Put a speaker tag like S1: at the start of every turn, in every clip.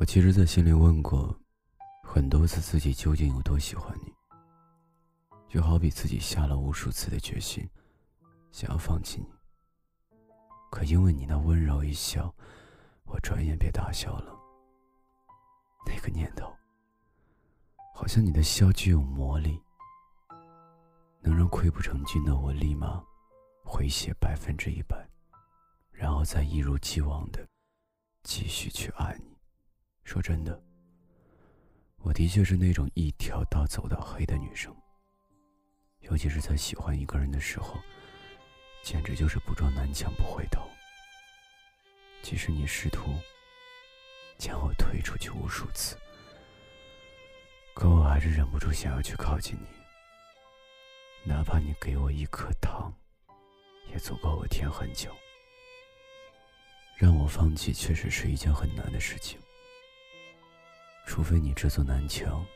S1: 我其实，在心里问过很多次自己究竟有多喜欢你，就好比自己下了无数次的决心，想要放弃你。可因为你那温柔一笑，我转眼便打消了那个念头。好像你的笑具有魔力，能让溃不成军的我立马回血百分之一百，然后再一如既往的继续去爱你。说真的，我的确是那种一条道走到黑的女生。尤其是在喜欢一个人的时候，简直就是不撞南墙不回头。即使你试图将我推出去无数次，可我还是忍不住想要去靠近你。哪怕你给我一颗糖，也足够我舔很久。让我放弃，确实是一件很难的事情。除非你这座南墙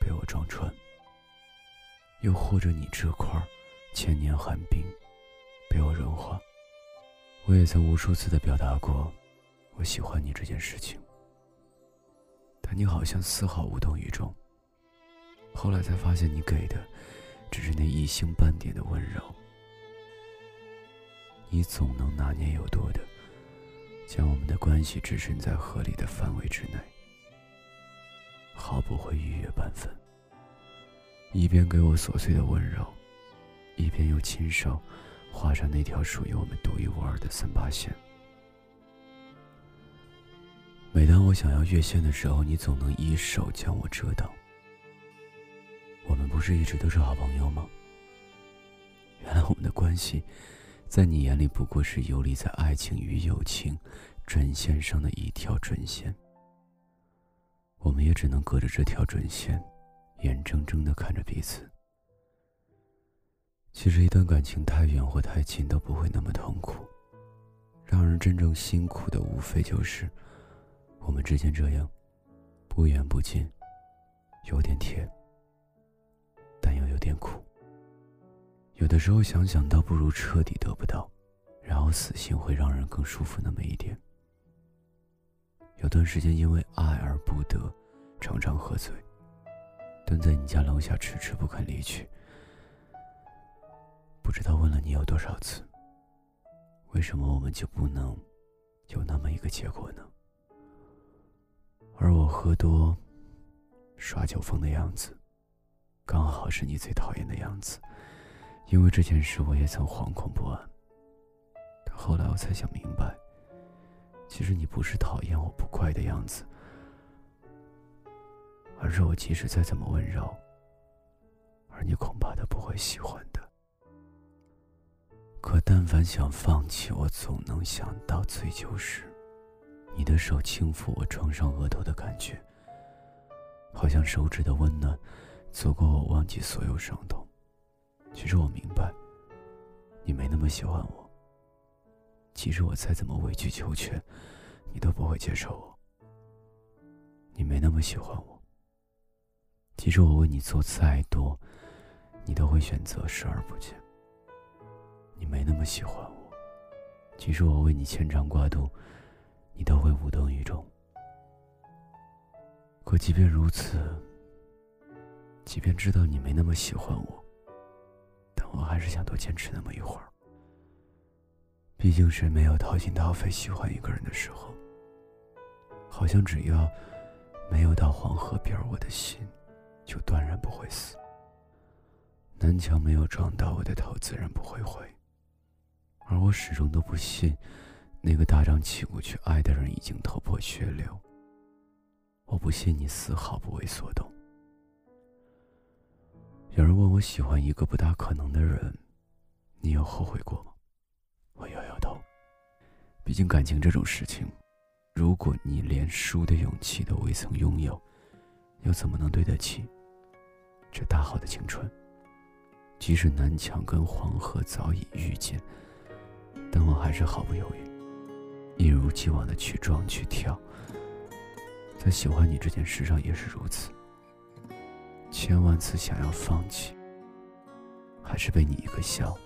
S1: 被我撞穿，又或者你这块千年寒冰被我融化。我也曾无数次的表达过我喜欢你这件事情，但你好像丝毫无动于衷。后来才发现，你给的只是那一星半点的温柔。你总能拿捏有度的，将我们的关系置身在合理的范围之内。毫不会逾越半分。一边给我琐碎的温柔，一边又亲手画上那条属于我们独一无二的三八线。每当我想要越线的时候，你总能一手将我遮挡。我们不是一直都是好朋友吗？原来我们的关系，在你眼里不过是游离在爱情与友情准线上的一条准线。我们也只能隔着这条准线，眼睁睁的看着彼此。其实，一段感情太远或太近都不会那么痛苦，让人真正辛苦的无非就是我们之间这样不远不近，有点甜，但又有点苦。有的时候想想，倒不如彻底得不到，然后死心会让人更舒服那么一点。有段时间因为爱而不得，常常喝醉，蹲在你家楼下迟迟不肯离去。不知道问了你有多少次，为什么我们就不能有那么一个结果呢？而我喝多、耍酒疯的样子，刚好是你最讨厌的样子。因为这件事，我也曾惶恐不安。但后来我才想明白。其实你不是讨厌我不乖的样子，而是我即使再怎么温柔，而你恐怕都不会喜欢的。可但凡想放弃，我总能想到醉酒时，你的手轻抚我撞上额头的感觉，好像手指的温暖，足够我忘记所有伤痛。其实我明白，你没那么喜欢我。即使我再怎么委曲求全，你都不会接受我。你没那么喜欢我。即使我为你做再多，你都会选择视而不见。你没那么喜欢我。即使我为你牵肠挂肚，你都会无动于衷。可即便如此，即便知道你没那么喜欢我，但我还是想多坚持那么一会儿。毕竟，谁没有掏心掏肺喜欢一个人的时候？好像只要没有到黄河边，我的心就断然不会死。南墙没有撞到我的头，自然不会毁。而我始终都不信，那个大张旗鼓去爱的人已经头破血流。我不信你丝毫不为所动。有人问我喜欢一个不大可能的人，你有后悔过吗？毕竟感情这种事情，如果你连输的勇气都未曾拥有，又怎么能对得起这大好的青春？即使南墙跟黄河早已遇见，但我还是毫不犹豫，一如既往的去撞去跳。在喜欢你这件事上也是如此，千万次想要放弃，还是被你一个笑。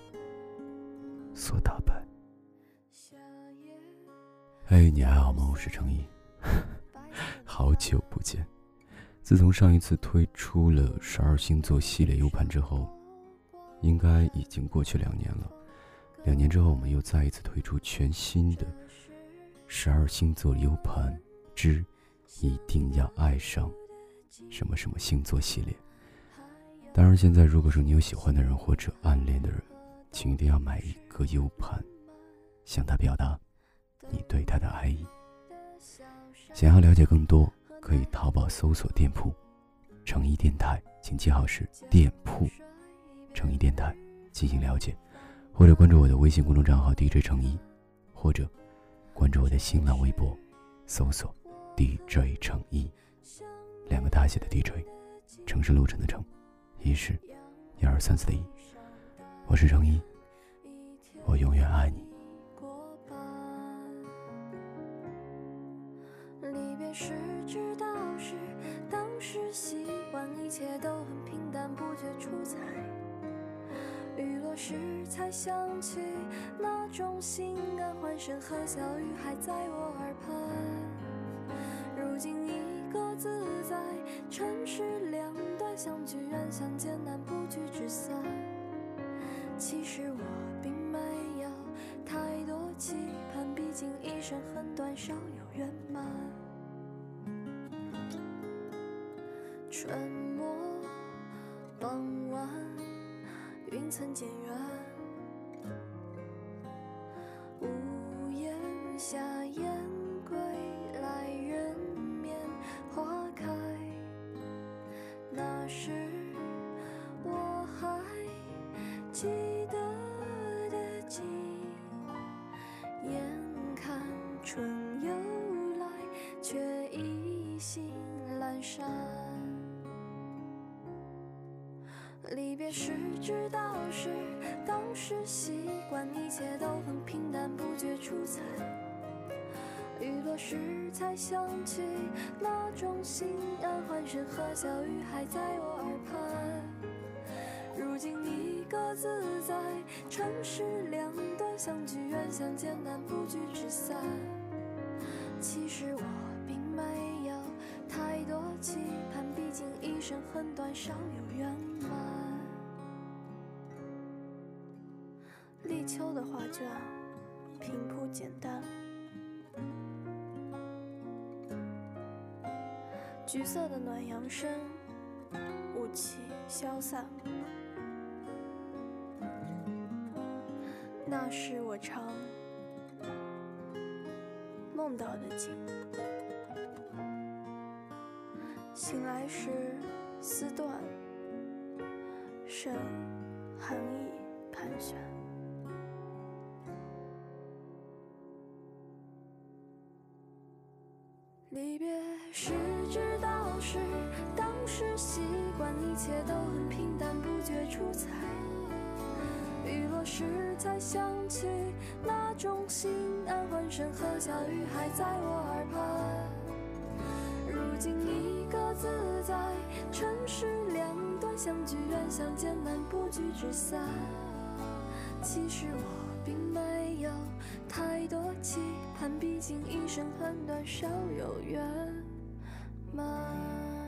S1: 所打败。哎，你还好吗？我是程毅。好久不见。自从上一次推出了十二星座系列 U 盘之后，应该已经过去两年了。两年之后，我们又再一次推出全新的十二星座 U 盘之一定要爱上什么什么星座系列。当然，现在如果说你有喜欢的人或者暗恋的人，请一定要买一个 U 盘，向他表达你对他的爱意。想要了解更多，可以淘宝搜索店铺“诚意电台”，请记好是店铺“诚意电台”进行了解，或者关注我的微信公众账号 DJ 诚意，或者关注我的新浪微博，搜索 DJ 诚意，两个大写的 DJ，城市路程的城，一是一二三四的一，我是诚意，我永远爱你。
S2: 是知道是当时习惯，一切都很平淡，不觉出彩。雨落时才想起那种心安，欢声和笑语还在我耳畔。如今一个自在，城市两端，相聚远，相见难，不聚只散。其实我并没有太多期盼，毕竟一生很短，少有圆满。春末傍晚，云层渐远，屋檐下燕归来，人面花开。那时我还记得的景，眼看春又来，却已心阑珊。出彩。雨落时才想起那种心安，欢声和笑语还在我耳畔。如今一个自在，城市两端，相聚远，相见难，不聚只散。其实我并没有太多期盼，毕竟一生很短，少有圆满。立秋的画卷，平铺简单，橘色的暖阳升，雾气消散。那是我常梦到的景，醒来时丝断，剩寒意盘旋。离别时知道是当时习惯，一切都很平淡，不觉出彩。雨落时才想起那种心安，欢声和笑语还在我耳畔。如今一个自在，城市两端，相聚远，相见难，不聚只散。其实我并没有太多期，毕竟一生很短，少有圆满。